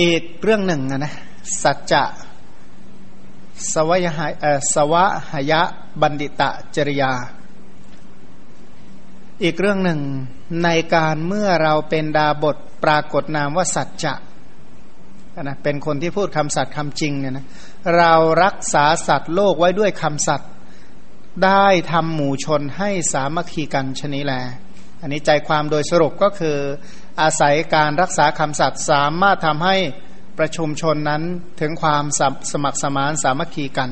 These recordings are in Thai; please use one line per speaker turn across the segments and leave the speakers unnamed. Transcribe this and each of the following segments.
อีกเรื่องหนึ่งนะสัจจะสวายหายสวะหยะบัณฑิตะจริยา อีกเรื่องหนึ่งในการเมื่อเราเป็นดาบทปรากฏนามว่าสัจจะนะเป็นคนที่พูดคำสัตย์คำจริงเนี่ยนะเรารักษาสัตว์โลกไว้ด้วยคำสัตย์ได้ทำหมู่ชนให้สามัคคีกันชนิแล อันนี้ใจความโดยสรุปก็คืออาศัยการรักษาคำสัตย์สามารถทำให้ประชุมชนนั้นถึงความสมัครสมานสามัคคีกัน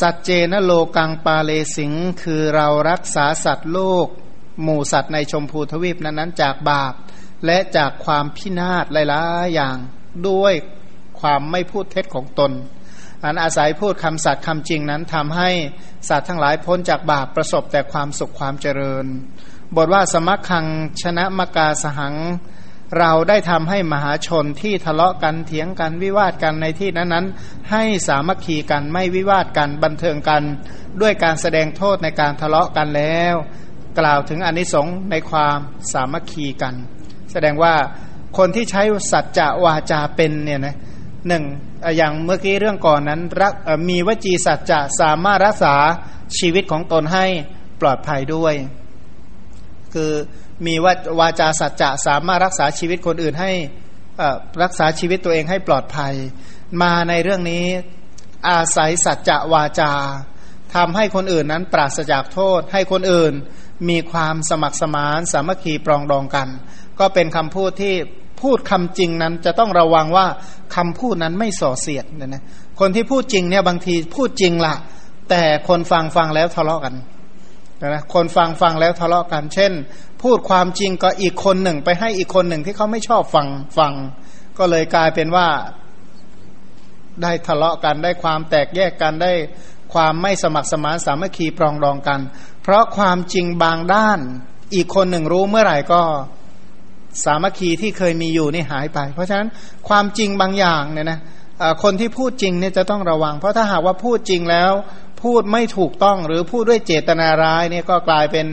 สัจเจนโลกังปาเลสิง คือเรารักษาสัตว์โลก หมู่สัตว์ในชมพูทวีปนั้นนจากบาป และจากความพินาศหลายๆอย่างด้วยความไม่พูดเท็จของตน อันอาศัยพูดคำสัตย์คำจริงนั้นทำให้สัตว์ทั้งหลายพ้นจากบาปประสบแต่ความสุขความเจริญ บทว่าสมัคคังชนะมกาสหัง เราได้ทำให้มหาชนที่ทะเลาะกันเถียงกันวิวาทกันในที่นั้นๆให้สามัคคีกันไม่วิวาทกันบันเทิงกัน ด้วยการแสดงโทษในการทะเลาะกันแล้ว กล่าวถึงอนิสงส์ในความสามัคคีกัน แสดงว่าคนที่ใช้สัจจะวาจาเป็นเนี่ยนะ หนึ่งอย่างเมื่อกี้เรื่องก่อนนั้นรักมีวจีสัจจะสามารถรักษาชีวิตของตนให้ปลอดภัยด้วย คือมีวาวาจาสัจจะสามารถรักษาชีวิตคนอื่นให้รักษาชีวิตตัวเองให้ปลอดภัย มาในเรื่องนี้อาศัยสัจจะวาจาทำให้คนอื่นนั้นปราศจากโทษ ให้คนอื่นมีความสมัครสมานสามัคคีปรองดองกัน ก็เป็นคำพูดที่ พูดคำจริงนั้นจะต้องระวังว่าคำพูดนั้นไม่ส่อเสียดนะนะคนที่พูดจริงเนี่ยบางทีพูดจริงละแต่คนฟังฟังแล้วทะเลาะกันนะคนฟังฟังแล้วทะเลาะกัน เช่น พูดความจริงก็อีกคนหนึ่ง ไปให้อีกคนหนึ่งที่เขาไม่ชอบฟังฟัง ก็เลยกลายเป็นว่าได้ทะเลาะกันได้ความแตกแยกกันได้ความไม่สมัครสมานสามัคคีปรองดองกัน เพราะความจริงบางด้าน อีกคนหนึ่งรู้เมื่อไหร่ก็ สามัคคีที่เคยมีอยู่นี่หายไป เพราะฉะนั้นความจริงบางอย่างเนี่ยนะคนที่พูดจริงเนี่ยจะต้องระวัง เพราะถ้าหากว่าพูดจริงแล้ว พูดไม่ถูกต้องหรือพูดด้วยเจตนาร้ายเนี่ยก็กลายเป็น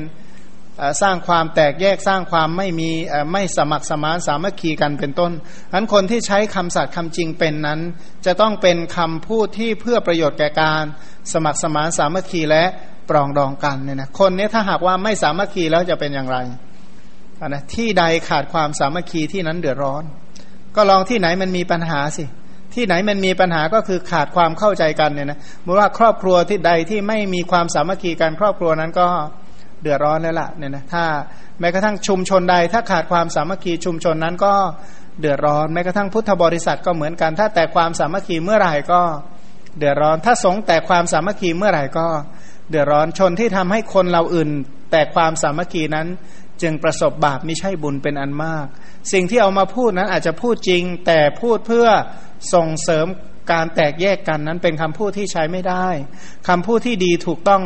สร้างความแตกแยกสร้างความไม่มีไม่สมัครสมานสามัคคีกันเป็นต้นอันคนที่ใช้คำสัตย์คำจริงเป็นนั้น จะต้องเป็นคำพูดที่เพื่อประโยชน์แก่การ สมัครสมานสามัคคีและปรองดองกันเนี่ยนะคนนี้ถ้าหากว่าไม่สามัคคีแล้วจะเป็นอย่างไร นะที่ใดขาดความสามัคคีที่นั้นเดือดร้อน ก็ลองที่ไหนมันมีปัญหาสิ ที่ไหนมันมีปัญหาก็คือขาดความเข้าใจกันเนี่ยนะมื่อว่าครอบครัวที่ใดที่ไม่มีความสามัคคีกันครอบครัวนั้นก็เดือดร้อนแล้วล่ะเนี่ยนะถ้าแม้กระทั่งชุมชนใด ถ้าขาดความสามัคคีชุมชนนั้นก็เดือดร้อนแม้กระทั่งพุทธบริษัทก็เหมือนกัน ถ้าแต่ความสามัคคีเมื่อไหร่ก็เดือดร้อน ถ้าสงแต่ความสามัคคีเมื่อไหร่ก็เดือดร้อนชนที่ทำให้คนเราอื่น แต่ความสามัคคีนั้น จึงประสบบาปไม่ใช่บุญเป็นอันมาก สิ่งที่เอามาพูดนั้นอาจจะพูดจริง แต่พูดเพื่อส่งเสริมการแตกแยกกันนั้นเป็นคำพูดที่ใช้ไม่ได้คำพูดที่ดีถูกต้อง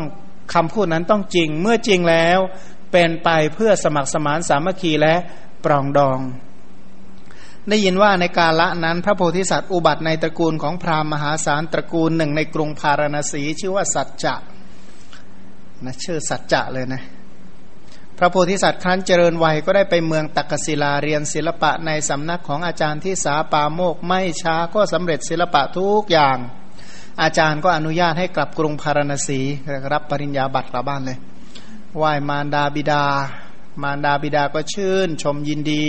คำพูดนั้นต้องจริง เมื่อจริงแล้ว เป็นไปเพื่อสมัครสมานสามัคคีและปรองดอง ได้ยินว่าในกาละนั้น พระโพธิสัตว์อุบัติในตระกูลของพราหมณ์มหาศาลตระกูลหนึ่งในกรุงพาราณสีชื่อว่าสัจจะนะชื่อสัจจะเลยนะ พระโพธิสัตว์ครั้นเจริญวัยก็ได้ไปเมืองตักศิลาเรียนศิลปะในสำนักของอาจารย์ที่สาปาโมกไม่ช้าก็สำเร็จศิลปะทุกอย่าง อาจารย์ก็อนุญาตให้กลับกรุงพาราณสีรับปริญญาบัตรกลับบ้านเลยไหว้มารดาบิดา มารดาบิดาก็ชื่นชมยินดี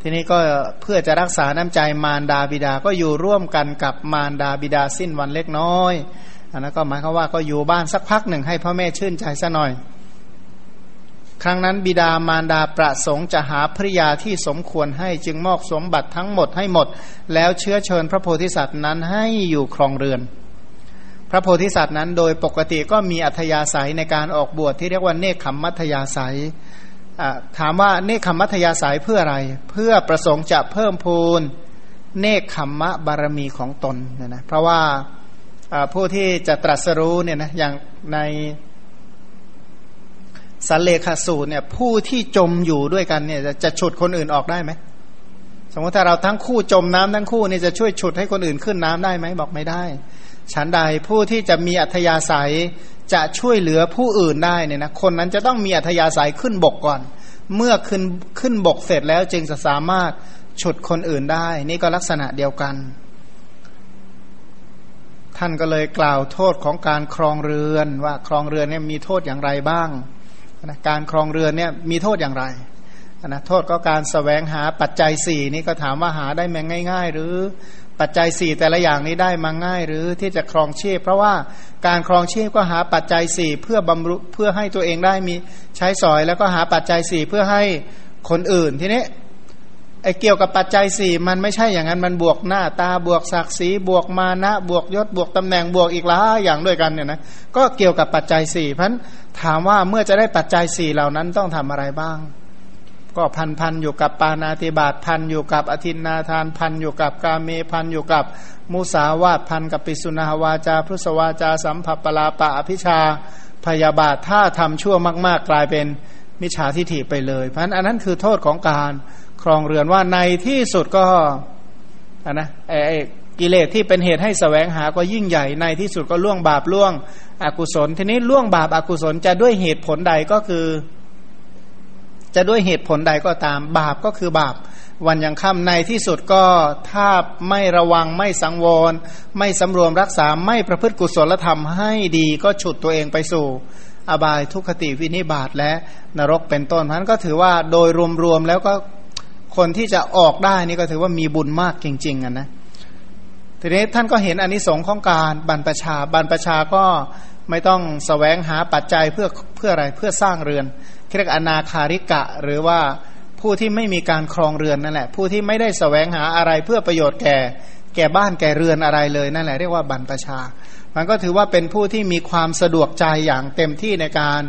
ทีทีนี้ก็เพื่อจะรักษาน้ำใจมารดาบิดาก็อยู่ร่วมกันกับมารดาบิดาสิ้นวันเล็กน้อยอันนั้นก็หมายความว่าก็อยู่บ้านสักพักหนึ่งให้พ่อแม่ชื่นใจซะหน่อย ครั้งนั้นบิดามารดาประสงค์จะหาภริยาที่สมควรให้จึงมอบสมบัติทั้งหมดให้หมด แล้วเชื้อเชิญพระโพธิสัตว์นั้นให้อยู่ครองเรือน พระโพธิสัตว์นั้นโดยปกติก็มีอัธยาศัยในการออกบวชที่เรียกว่าเนคขมมัธยาศัยถามว่าเนคขมมัธยาศัยเพื่ออะไร เพื่อประสงค์จะเพิ่มพูนเนคขมมะบารมีของตนเนี่ยนะเพราะว่าผู้ที่จะตรัสรู้เนี่ยนะอย่างใน สันเลขาสูตรเนี่ยผู้ที่จมอยู่ด้วยกันเนี่ยจะจะฉุดคนอื่นออกได้ไหมสมมติถ้าเราทั้งคู่จมน้ำทั้งคู่เนี่ยจะช่วยฉุดให้คนอื่นขึ้นน้ำได้ไหมบอกไม่ได้ฉันใดผู้ที่จะมีอัธยาศัยจะช่วยเหลือผู้อื่นได้เนี่ยนะคนนั้นจะต้องมีอัธยาศัยขึ้นบกก่อน เมื่อขึ้นขึ้นบกเสร็จแล้วจึงจะสามารถฉุดคนอื่นได้ นี่ก็ลักษณะเดียวกัน ท่านก็เลยกล่าวโทษของการครองเรือนว่าครองเรือนเนี่ยมีโทษอย่างไรบ้าง นะการครองเรือนเนี่ยมีโทษอย่างไรนะโทษก็การสแสวงหาปัจจัยสี่นี่ก็ถามว่าหาได้มาง่าย ๆ หรือปัจจัยสี่แต่ละอย่างนี้ได้มาง่าย หรือที่จะครองชีพ เพราะว่าการครองชีพก็หาปัจจัยสี่เพื่อบำรุเพื่อให้ตัวเองได้มีใช้สอย แล้วก็หาปัจจัยสี่เพื่อให้คนอื่นทีนี้ ไอ้เกี่ยวกับปัจจัยสี่มันไม่ใช่อย่างนั้นมันบวกหน้าตาบวกศักดิ์ศรีบวกมานะบวกยศบวกตำแหน่งบวกอีกหลายอย่างด้วยกันเนี่ยนะก็เกี่ยวกับปัจจัยสี่พราะถามว่าเมื่อจะได้ปัจจัยสี่เหล่านั้นต้องทำอะไรบ้าง ก็พันพันอยู่กับปานาติบาตพันอยู่กับอธินนาทานพันอยู่กับกาเมพันอยู่กับมุสาวาตพันกับปิสุนาวาจาพุสวาจาสัมผัสปลาปะอภิชาพยาบาทถ้าทำชั่วมาก ๆ กลายเป็น มิจฉาทิฐิไปเลย เพราะฉะนั้นอันนั้นคือโทษของการครองเรือนว่าในที่สุดก็นนะไอ้กิเลสที่เป็นเหตุให้สแสวงหาก็ยิ่งใหญ่ในที่สุดก็ล่วงบาปล่วงอกุศล ทีนี้ล่วงบาปอากุศลจะด้วยเหตุผลใดก็คือ จะด้วยเหตุผลใดก็ตามบาปก็คือบาป วันยังค่ำในที่สุดก็ถ้าไม่ระวังไม่สังวร ไม่สำรวมรักษาไม่ประพฤติกุศลธรรมให้ดีก็ฉุดตัวเองไปสู่ อบายทุกขติวินิบาตและนรกเป็นต้นเพราะนั้นก็ถือว่าโดยรวมๆแล้วก็คนที่จะออกได้นี่ก็ถือว่ามีบุญมากจริงๆอะนะทีนี้ท่านก็เห็นอนนิสงส์ของการบรรพชาบรรพชาก็ไม่ต้องสแสวงหาปัจจัยเพื่อเพื่ออะไรเพื่อสร้างเรือนเรียกอนาคาริกะ หรือว่าผู้ที่ไม่มีการครองเรือนนั่นแหละ ผู้ที่ไม่ได้สแสวงหาอะไรเพื่อประโยชน์แก่ แก่บ้านแก่เรือนอะไรเลยนั่นแหละเรียกว่าบรรพชา มันก็ถือว่าเป็นผู้ที่มีความสะดวกใจอย่างเต็มที่ในการ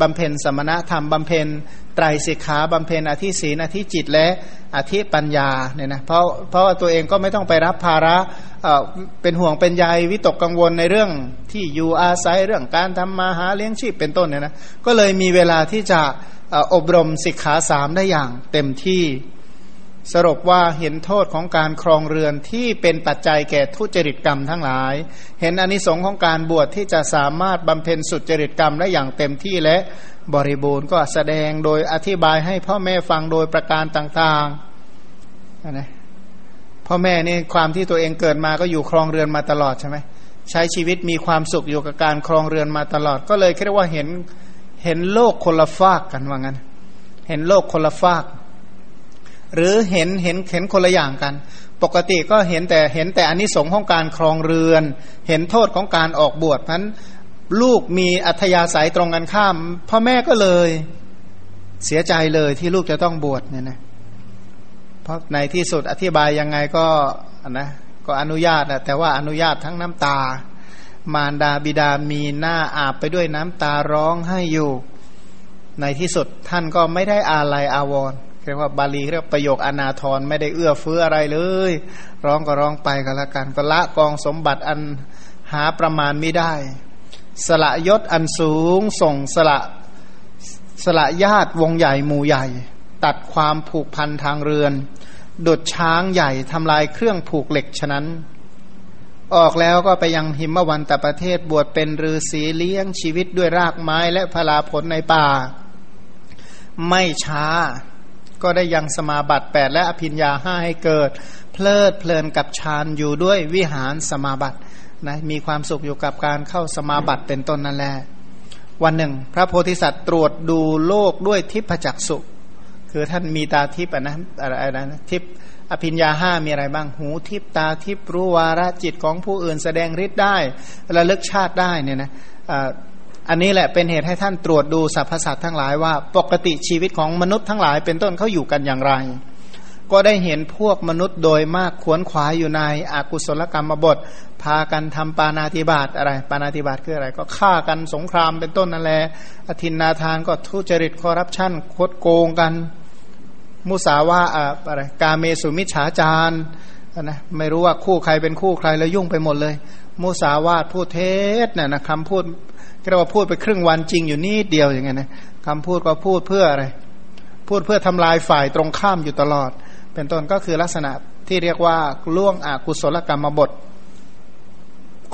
บำเพ็ญสมณธรรมบำเพ็ญไตรสิกขาบำเพ็ญอธิศีนอธิจิตและอธิปัญญาเนี่ยนะเพราะเพราะว่าตัวเองก็ไม่ต้องไปรับภาระเป็นห่วงเป็นใยวิตกกังวลในเรื่องที่อยู่อาศัยเรื่องการทำมาหาเลี้ยงชีพเป็นต้นเนี่ยนะก็เลยมีเวลาที่จะอบรมสิกขาสามได้อย่างเต็มที่ สรุปว่าเห็นโทษของการครองเรือนที่เป็นปัจจัยแก่ทุจริตกรรมทั้งหลาย เห็นอนิสงค์ของการบวชที่จะสามารถบำเพ็ญสุจริตกรรมได้อย่างเต็มที่และบริบูรณ์ก็แสดงโดยอธิบายให้พ่อแม่ฟังโดยประการต่างๆนะพ่อแม่นี่ความที่ตัวเองเกิดมาก็อยู่ครองเรือนมาตลอดใช่ไหมใช้ชีวิตมีความสุขอยู่กับการครองเรือนมาตลอด ก็เลยเรียกว่าเห็นเห็นโลกคนละฟากกันว่างั้น เห็นโลกคนละฟาก หรือเห็นเห็นเห็นคนละอย่างกัน ปกติก็เห็นแต่เห็นแต่อนนิสงส์ของการครองเรือน เห็นโทษของการออกบวชนั้นลูกมีอัธยาศัยตรงกันข้าม พ่อแม่ก็เลยเสียใจเลยที่ลูกจะต้องบวชเนี่ยนะเพราะในที่สุดอธิบายยังไงก็นะก็อนุญาตแต่ว่าอนุญาตทั้งน้ำตา มารดาบิดามีหน้าอาบไปด้วยน้ำตาร้องให้อยู่ ในที่สุดท่านก็ไม่ได้อาลัยอาวรณ์ เรียกว่าบาลีเรียกประโยคอนาทรไม่ได้เอื้อเฟื้ออะไรเลย ร้องก็ร้องไปก็แล้วกันก็ละกองสมบัติอันหาประมาณไม่ได้ สละยศอันสูงส่งสละสละญาติวงใหญ่หมู่ใหญ่ ตัดความผูกพันทางเรือน ดดช้างใหญ่ทำลายเครื่องผูกเหล็กฉะนั้น ออกแล้วก็ไปยังหิมวันตประเทศบวชเป็นฤาษีเลี้ยงชีวิตด้วยรากไม้และพลาผลในป่า ไม่ช้า ก็ได้ยังสมาบัติแปดและอภิญญาห้าให้เกิด เพลิดเพลินกับฌานอยู่ด้วยวิหารสมาบัตินะมีความสุขอยู่กับการเข้าสมาบัติเป็นต้นนั่นแหละวันหนึ่ง พระโพธิสัตว์ตรวจดูโลกด้วยทิพจักสุคือท่านมีตาทิพนะอะไรนะทิพอภิญญาห้ามีอะไรบ้างหูทิพตาทิพรู้วาระจิตของผู้อื่นแสดงฤทธิ์ได้ระลึกชาติได้เนี่ยนะ อันนี้แหละเป็นเหตุให้ท่านตรวจดูสรรพสัตว์ทั้งหลายว่าปกติชีวิตของมนุษย์ทั้งหลายเป็นต้นเขาอยู่กันอย่างไร ก็ได้เห็นพวกมนุษย์โดยมากขวนขวายอยู่ในอากุศลกรรมบท พากันทำปานาติบาตอะไรปานาติบาตคืออะไร ก็ฆ่ากันสงครามเป็นต้นนั่นแหละอธินนาทานก็ทุจริตคอร์รัปชันคดโกงกัน มุสาวาอะไรกาเมสุมิชฉาจารนะไม่รู้ว่าคู่ใครเป็นคู่ใครแล้วยุ่งไปหมดเลย มุสาวาทพูดเท็จเนี่ยนะคำพูด เรียกว่าพูดไปครึ่งวันจริงอยู่นิดเดียวอย่างเงี้ยนะคำพูดก็พูดเพื่ออะไร พูดเพื่อทำลายฝ่ายตรงข้ามอยู่ตลอด เป็นต้นก็คือลักษณะที่เรียกว่าล่วงอกุศลกรรมบท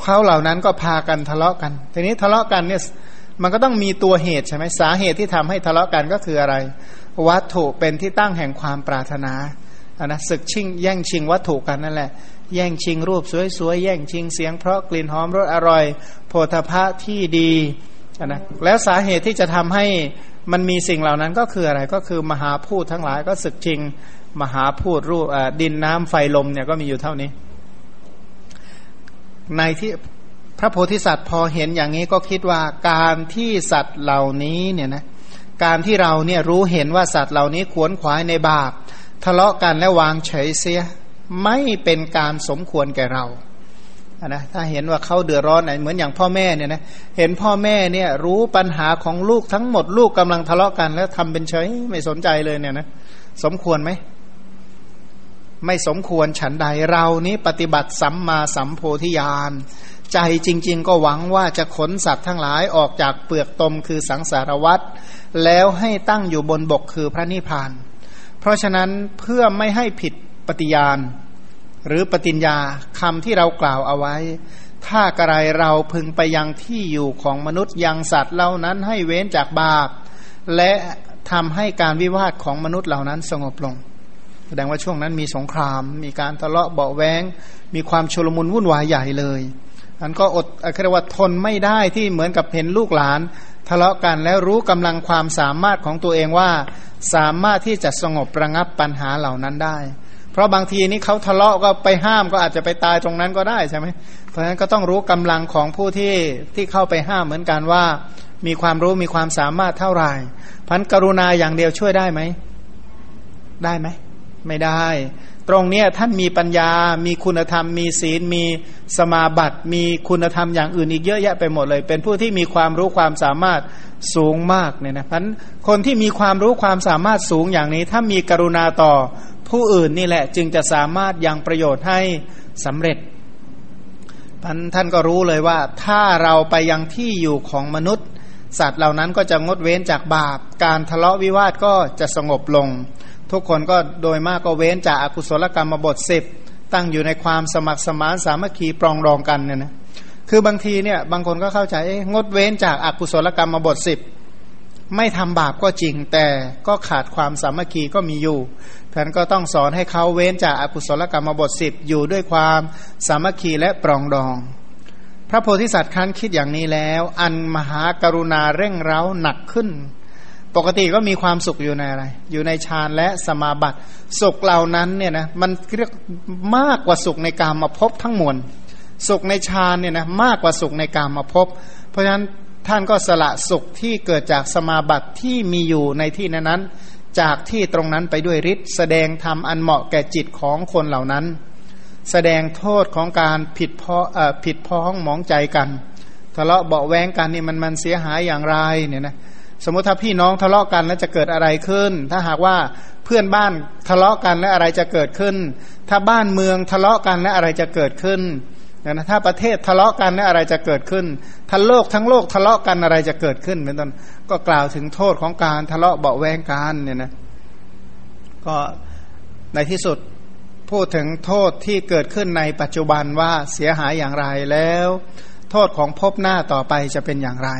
เขาเหล่านั้นก็พากันทะเลาะกัน ทีนี้ทะเลาะกันเนี่ยมันก็ต้องมีตัวเหตุใช่ไหมสาเหตุที่ทำให้ทะเลาะกันก็คืออะไร วัตถุเป็นที่ตั้งแห่งความปรารถนาอันนะศึกชิงแย่งชิงวัตถุกันนั่นแหละ แย่งชิงรูปสวยๆ แย่งชิงเสียงเพราะกลิ่นหอมรสอร่อย โพธพะที่ดีนะแล้วสาเหตุที่จะทำให้มันมีสิ่งเหล่านั้นก็คืออะไรก็คือมหาพูดทั้งหลายก็ศึกชิง มหาพูดรูปดินน้ำไฟลมเนี่ยก็มีอยู่เท่านี้ ในที่พระโพธิสัตว์พอเห็นอย่างนี้ก็คิดว่าการที่สัตว์เหล่านี้เนี่ยนะการที่เราเนี่ยรู้เห็นว่าสัตว์เหล่านี้ขวนขวายในบาปทะเลาะกันและวางเฉยเสีย ไม่เป็นการสมควรแก่เรานะถ้าเห็นว่าเขาเดือดร้อนไหนเหมือนอย่างพ่อแม่เนี่ยนะเห็นพ่อแม่เนี่ยรู้ปัญหาของลูกทั้งหมดลูกกำลังทะเลาะกันแล้วทำเป็นเฉยไม่สนใจเลยเนี่ยนะสมควรไหมไม่สมควรฉันใดเรานี้ปฏิบัติสัมมาสัมโพธิญาณใจจริง ๆ ก็หวังว่าจะขนสัตว์ทั้งหลายออกจากเปลือกตมคือสังสารวัตรแล้วให้ตั้งอยู่บนบกคือพระนิพพาน เพราะฉะนั้นเพื่อไม่ให้ผิด ปฏิญาณ หรือปฏิญญาคำที่เรากล่าวเอาไว้ ถ้ากระไรเราพึงไปยังที่อยู่ของมนุษย์ยังสัตว์เหล่านั้นให้เว้นจากบาป และทำให้การวิวาทของมนุษย์เหล่านั้นสงบลง แสดงว่าช่วงนั้นมีสงคราม มีการทะเลาะเบาแวงมีความชุลมุนวุ่นวายใหญ่เลยอันก็อดเรียกว่าทนไม่ได้ที่เหมือนกับเห็นลูกหลาน ทะเลาะกันแล้วรู้กำลังความสามารถของตัวเองว่า สามารถที่จะสงบระงับปัญหาเหล่านั้นได้ เพราะบางทีนี้เขาทะเลาะก็ไปห้ามก็อาจจะไปตายตรงนั้นก็ได้ใช่ไหมเพราะฉะนั้นก็ต้องรู้กำลังของผู้ที่ที่เข้าไปห้ามเหมือนกันว่า มีความรู้มีความสามารถเท่าไหร่พันกรุณาอย่างเดียวช่วยได้ไหมได้ไหมไม่ได้ ตรงนี้ท่านมีปัญญา มีคุณธรรม มีศีล มีสมาบัติ มีคุณธรรมอย่างอื่นอีกเยอะแยะไปหมดเลย เป็นผู้ที่มีความรู้ความสามารถสูงมากเนี่ยนะพันคนที่มีความรู้ความสามารถสูงอย่างนี้ ถ้ามีกรุณาต่อ ผู้อื่นนี่แหละ จึงจะสามารถยังประโยชน์ให้สำเร็จพันท่านก็รู้เลยว่า ถ้าเราไปยังที่อยู่ของมนุษย์ สัตว์เหล่านั้นก็จะงดเว้นจากบาป การทะเลาะวิวาทก็จะสงบลง ทุกคนก็โดยมากก็เว้นจากอากุศลกรรมมาบทสิบตั้งอยู่ในความสมัครสมานสามัคคีปรองรองกันเนี่ยนะคือบางทีเนี่ยบางคนก็เข้าใจงดเว้นจากอากุศลกรรมมาบทสิบ ไม่ทำบาปก็จริง แต่ก็ขาดความสามัคคีก็มีอยู่ท่านก็ต้องสอนให้เขาเว้นจากอากุศลกรรมมาบทสิบอยู่ด้วยความสามัคคีและปรองดอง พระโพธิสัตว์คั้นคิดอย่างนี้แล้ว อันมหากรุณาเร่งเร้าหนักขึ้น ปกติก็มีความสุขอยู่ในอะไร อยู่ในฌานและสมาบัติสุขเหล่านั้นเนี่ยนะมันเรียกมากกว่าสุขในการมาพบทั้งมวลสุขในฌานเนี่ยนะมากกว่าสุขในการมาพบ เพราะฉะนั้น ท่านก็สละสุขที่เกิดจากสมาบัติที่มีอยู่ในที่นั้นจากที่ตรงนั้นไปด้วยฤทธิ์แสดงธรรมอันเหมาะแก่จิตของคนเหล่านั้น แสดงโทษของการผิดพ้อผิดพ้องมองใจกันทะเลาะเบาแวงกันนี่มันมันเสียหายอย่างไรเนี่ยนะสมมติถ้าพี่น้องทะเลาะกันแล้วจะเกิดอะไรขึ้น ถ้าหากว่าเพื่อนบ้านทะเลาะกันแล้วอะไรจะเกิดขึ้น ถ้าบ้านเมืองทะเลาะกันแล้วอะไรจะเกิดขึ้น นะถ้าประเทศทะเลาะกันแล้วอะไรจะเกิดขึ้นถ้าโลกทั้งโลกทะเลาะกันอะไรจะเกิดขึ้นเป็นต้นก็กล่าวถึงโทษของการทะเลาะเบาแวงกันเนี่ยนะก็ในที่สุดพูดถึงโทษที่เกิดขึ้นในปัจจุบันว่าเสียหายอย่างไรแล้ว โทษของพบหน้าต่อไปจะเป็นอย่างไร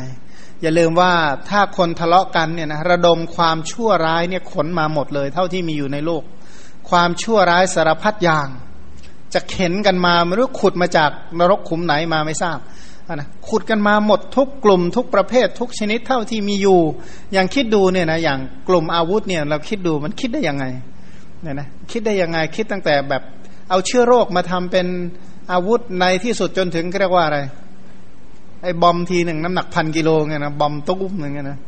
อย่าลืมว่าถ้าคนทะเลาะกันเนี่ยนะระดมความชั่วร้ายเนี่ยขนมาหมดเลย เท่าที่มีอยู่ในโลก ความชั่วร้ายสารพัดอย่าง จะเข็นกันมาไม่รู้ขุดมาจากนรกขุมไหนมาไม่ทราบนะขุดกันมาหมดทุกกลุ่มทุกประเภททุกชนิดเท่าที่มีอยู่ อย่างคิดดูเนี่ยนะอย่างกลุ่มอาวุธเนี่ยเราคิดดูมันคิดได้ยังไงเนี่ยนะคิดได้ยังไงคิดตั้งแต่แบบเอาเชื้อโรคมาทำเป็นอาวุธในที่สุดจนถึงเรียกว่าอะไร ไอ้บอมทีหนึ่งน้ำหนักพันกิโลเงี้ยนะบอมตุ้มหนึ่งนะ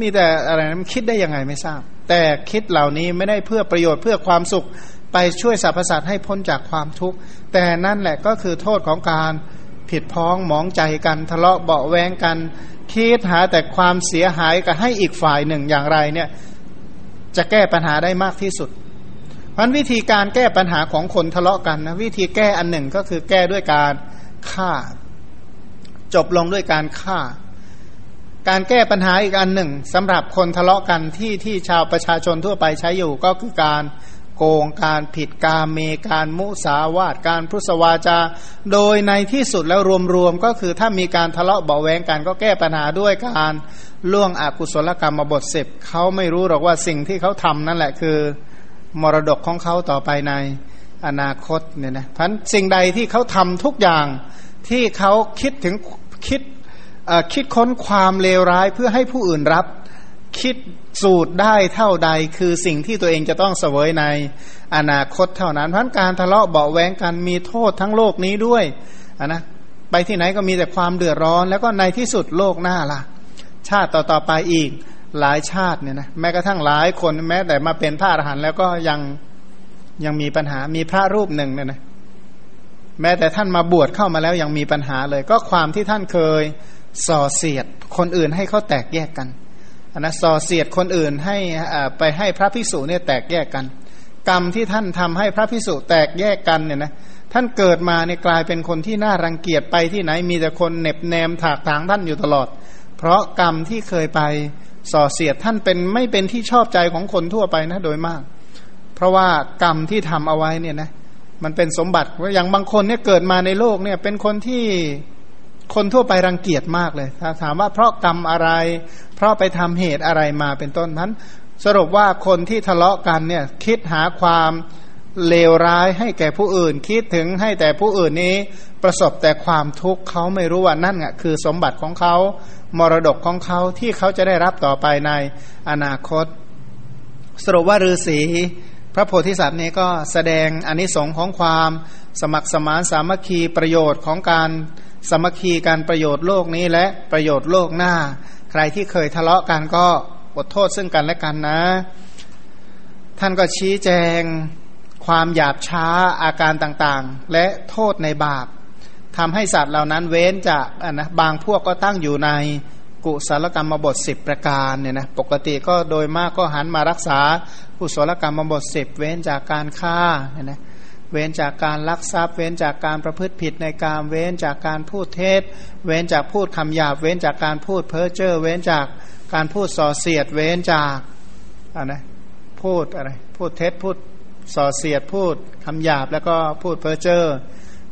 มีแต่อะไรนะคิดได้ยังไงไม่ทราบ แต่คิดเหล่านี้ไม่ได้เพื่อประโยชน์เพื่อความสุข ไปช่วยสรรพสัตว์ให้พ้นจากความทุกข์ แต่นั่นแหละก็คือโทษของการผิดพ้องหมองใจกันทะเลาะเบาแวงกัน คิดหาแต่ความเสียหายกับให้อีกฝ่ายหนึ่งอย่างไรเนี่ยจะแก้ปัญหาได้มากที่สุดเพราะวิธีการแก้ปัญหาของคนทะเลาะกันนะวิธีแก้อันหนึ่งก็คือแก้ด้วยการฆ่า จบลงด้วยการฆ่า การแก้ปัญหาอีกอันหนึ่งสำหรับคนทะเลาะกันที่ที่ชาวประชาชนทั่วไปใช้อยู่ก็คือการ โกงการผิดกาเมการมุสาวาตการพุสวาจา โดยในที่สุดแล้วรวมๆก็คือถ้ามีการทะเลาะเบาแวงกันก็แก้ปัญหาด้วยการล่วงอกุศลกรรมมาบทสิบเขาไม่รู้หรอกว่าสิ่งที่เขาทำนั่นแหละคือ มรดกของเขาต่อไปในอนาคตเนี่ยนะพันสิ่งใดที่เขาทำทุกอย่างที่เขาคิดถึงคิดคิดค้นความเลวร้ายเพื่อให้ผู้อื่นรับ คิดสูตรได้เท่าใด คือสิ่งที่ตัวเองจะต้องเสวยในอนาคตเท่านั้นเพราะการทะเลาะเบาแวงกันมีโทษทั้งโลกนี้ด้วยนนะไปที่ไหนก็มีแต่ความเดือดร้อน แล้วก็ในที่สุดโลกหน้าล่ะ ชาติต่อๆไปอีกหลายชาติเนี่ยนะแม้กระทั่งหลายคนแม้แต่มาเป็นพระอรหันต์แล้วก็ยังยังมีปัญหามีพระรูปหนึ่งเนี่ยนะแม้แต่ท่านมาบวชเข้ามาแล้วยังมีปัญหาเลย ก็ความที่ท่านเคยส่อเสียด คนอื่นให้เขาแตกแยกกัน นะส่อเสียดคนอื่นให้ไปให้พระพิสุเนี่ยแตกแยกกัน กรรมที่ท่านทำให้พระพิสุแตกแยกกันเนี่ยนะท่านเกิดมาเนี่ยกลายเป็นคนที่น่ารังเกียจไปที่ไหนมีแต่คนเน็บแนมถากถางท่านอยู่ตลอด เพราะกรรมที่เคยไปส่อเสียดท่านเป็นไม่เป็นที่ชอบใจของคนทั่วไปนะโดยมาก เพราะว่ากรรมที่ทำเอาไว้เนี่ยนะมันเป็นสมบัติว่าอย่างบางคนเนี่ยเกิดมาในโลกเนี่ยเป็นคนที่ คนทั่วไปรังเกียจมากเลยถ้าถามว่าเพราะกรรมอะไร เพราะไปทำเหตุอะไรมาเป็นต้นนั้น สรุปว่าคนที่ทะเลาะกันเนี่ยคิดหาความเลวร้ายให้แก่ผู้อื่น คิดถึงให้แต่ผู้อื่นนี้ประสบแต่ความทุกข์เขาไม่รู้ว่านั่นอะคือสมบัติของเขา มรดกของเขาที่เขาจะได้รับต่อไปในอนาคต สรุปว่าฤาษีพระโพธิสัตว์นี้ก็แสดงอนิสงค์ของความสมัครสมานสามัคคีประโยชน์ของการ สมัคคีการประโยชน์โลกนี้และประโยชน์โลกหน้า ใครที่เคยทะเลาะกันก็อดโทษซึ่งกันและกันนะ ท่านก็ชี้แจงความหยาบช้าอาการต่างๆ และโทษในบาปทำให้สัตว์เหล่านั้นเว้นจากนะบางพวกก็ตั้งอยู่ในกุศลกรรมบทสิบประการเนี่ยนะปกติก็โดยมากก็หันมารักษากุศลกรรมบทสิบเว้นจากการฆ่าเนี่ยนะ เว้นจากการลักทรัพย์ เว้นจากการประพฤติผิดในการเว้นจากการพูดเท็จเว้นจากพูดคำหยาบ เว้นจากการพูดเพ้อเจ้อเว้นจากการพูดส่อเสียด เว้นจากอะไรพูดอะไรพูดเท็จพูดส่อเสียดพูดคำหยาบแล้วก็พูดเพ้อเจ้อ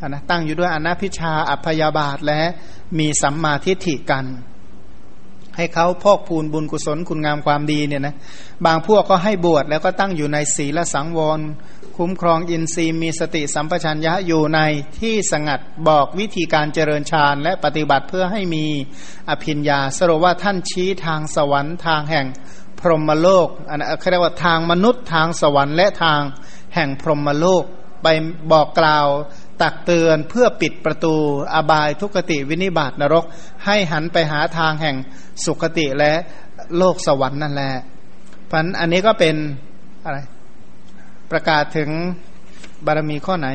นะตั้งอยู่ด้วยอนัพิชาอัพยาบาทและมีสัมมาทิฏฐิกัน ให้เขาพอกพูนบุญกุศลคุณงามความดีเนี่ยนะบางพวกก็ให้บวชแล้วก็ตั้งอยู่ในศีลสังวร คุ้มครองอินทรีย์มีสติสัมปชัญญะอยู่ในที่สงัดบอกวิธีการเจริญฌานและปฏิบัติเพื่อให้มีอภิญญา สรุปว่าท่านชี้ทางสวรรค์ทางแห่งพรหมโลกอันนั้นเรียกว่าทางมนุษย์ทางสวรรค์และทางแห่งพรหมโลก ไปบอกกล่าวตักเตือนเพื่อปิดประตูอบายทุกติวินิบาตนรก ให้หันไปหาทางแห่งสุขติและโลกสวรรค์นั่นแหละเพราะอันนี้ก็เป็นอะไร ประกาศถึงบารมีข้อไหน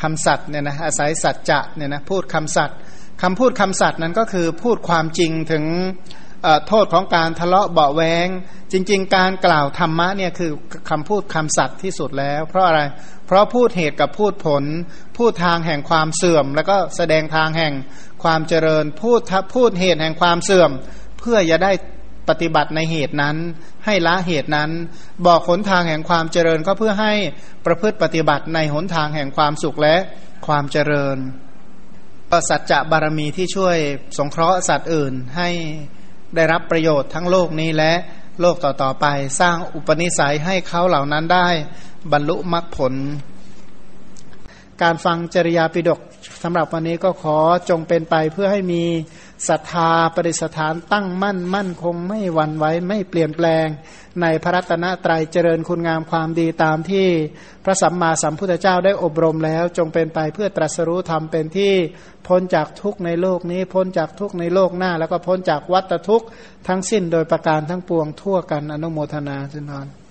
คำสัตย์เนี่ยนะอาศัยสัจจะเนี่ยนะพูดคำสัตย์คำพูดคำสัตย์นั้นก็คือพูดความจริงถึงโทษของการทะเลาะเบาแวง จริง ๆ การกล่าวธรรมะเนี่ยคือคำพูดคำสัตย์ที่สุดแล้ว เพราะอะไร เพราะพูดเหตุกับพูดผล พูดทางแห่งความเสื่อม แล้วก็แสดงทางแห่งความเจริญ พูดพูดเหตุแห่งความเสื่อม เพื่อจะได้ ปฏิบัติในเหตุนั้น ให้ละเหตุนั้น บอกหนทางแห่งความเจริญก็เพื่อให้ประพฤติปฏิบัติในหนทางแห่งความสุขและความเจริญสัจจะบารมีที่ช่วยสงเคราะห์สัตว์อื่นให้ได้รับประโยชน์ทั้งโลกนี้และโลกต่อๆไป สร้างอุปนิสัยให้เขาเหล่านั้นได้บรรลุมรรคผล การฟังจริยาปิดกสำหรับวันนี้ก็ขอจงเป็นไปเพื่อให้มี ศรัทธาปริสถานตั้งมั่นมั่นคงไม่หวั่นไหวไม่เปลี่ยนแปลง ในพระรัตนตรัยเจริญคุณงามความดีตามที่พระสัมมาสัมพุทธเจ้าได้อบรมแล้ว จงเป็นไปเพื่อตรัสรู้ธรรมเป็นที่พ้นจากทุกข์ในโลกนี้ พ้นจากทุกข์ในโลกหน้า แล้วก็พ้นจากวัฏทุกข์ทั้งสิ้นโดยประการทั้งปวงทั่วกันอนุโมทนาสินอน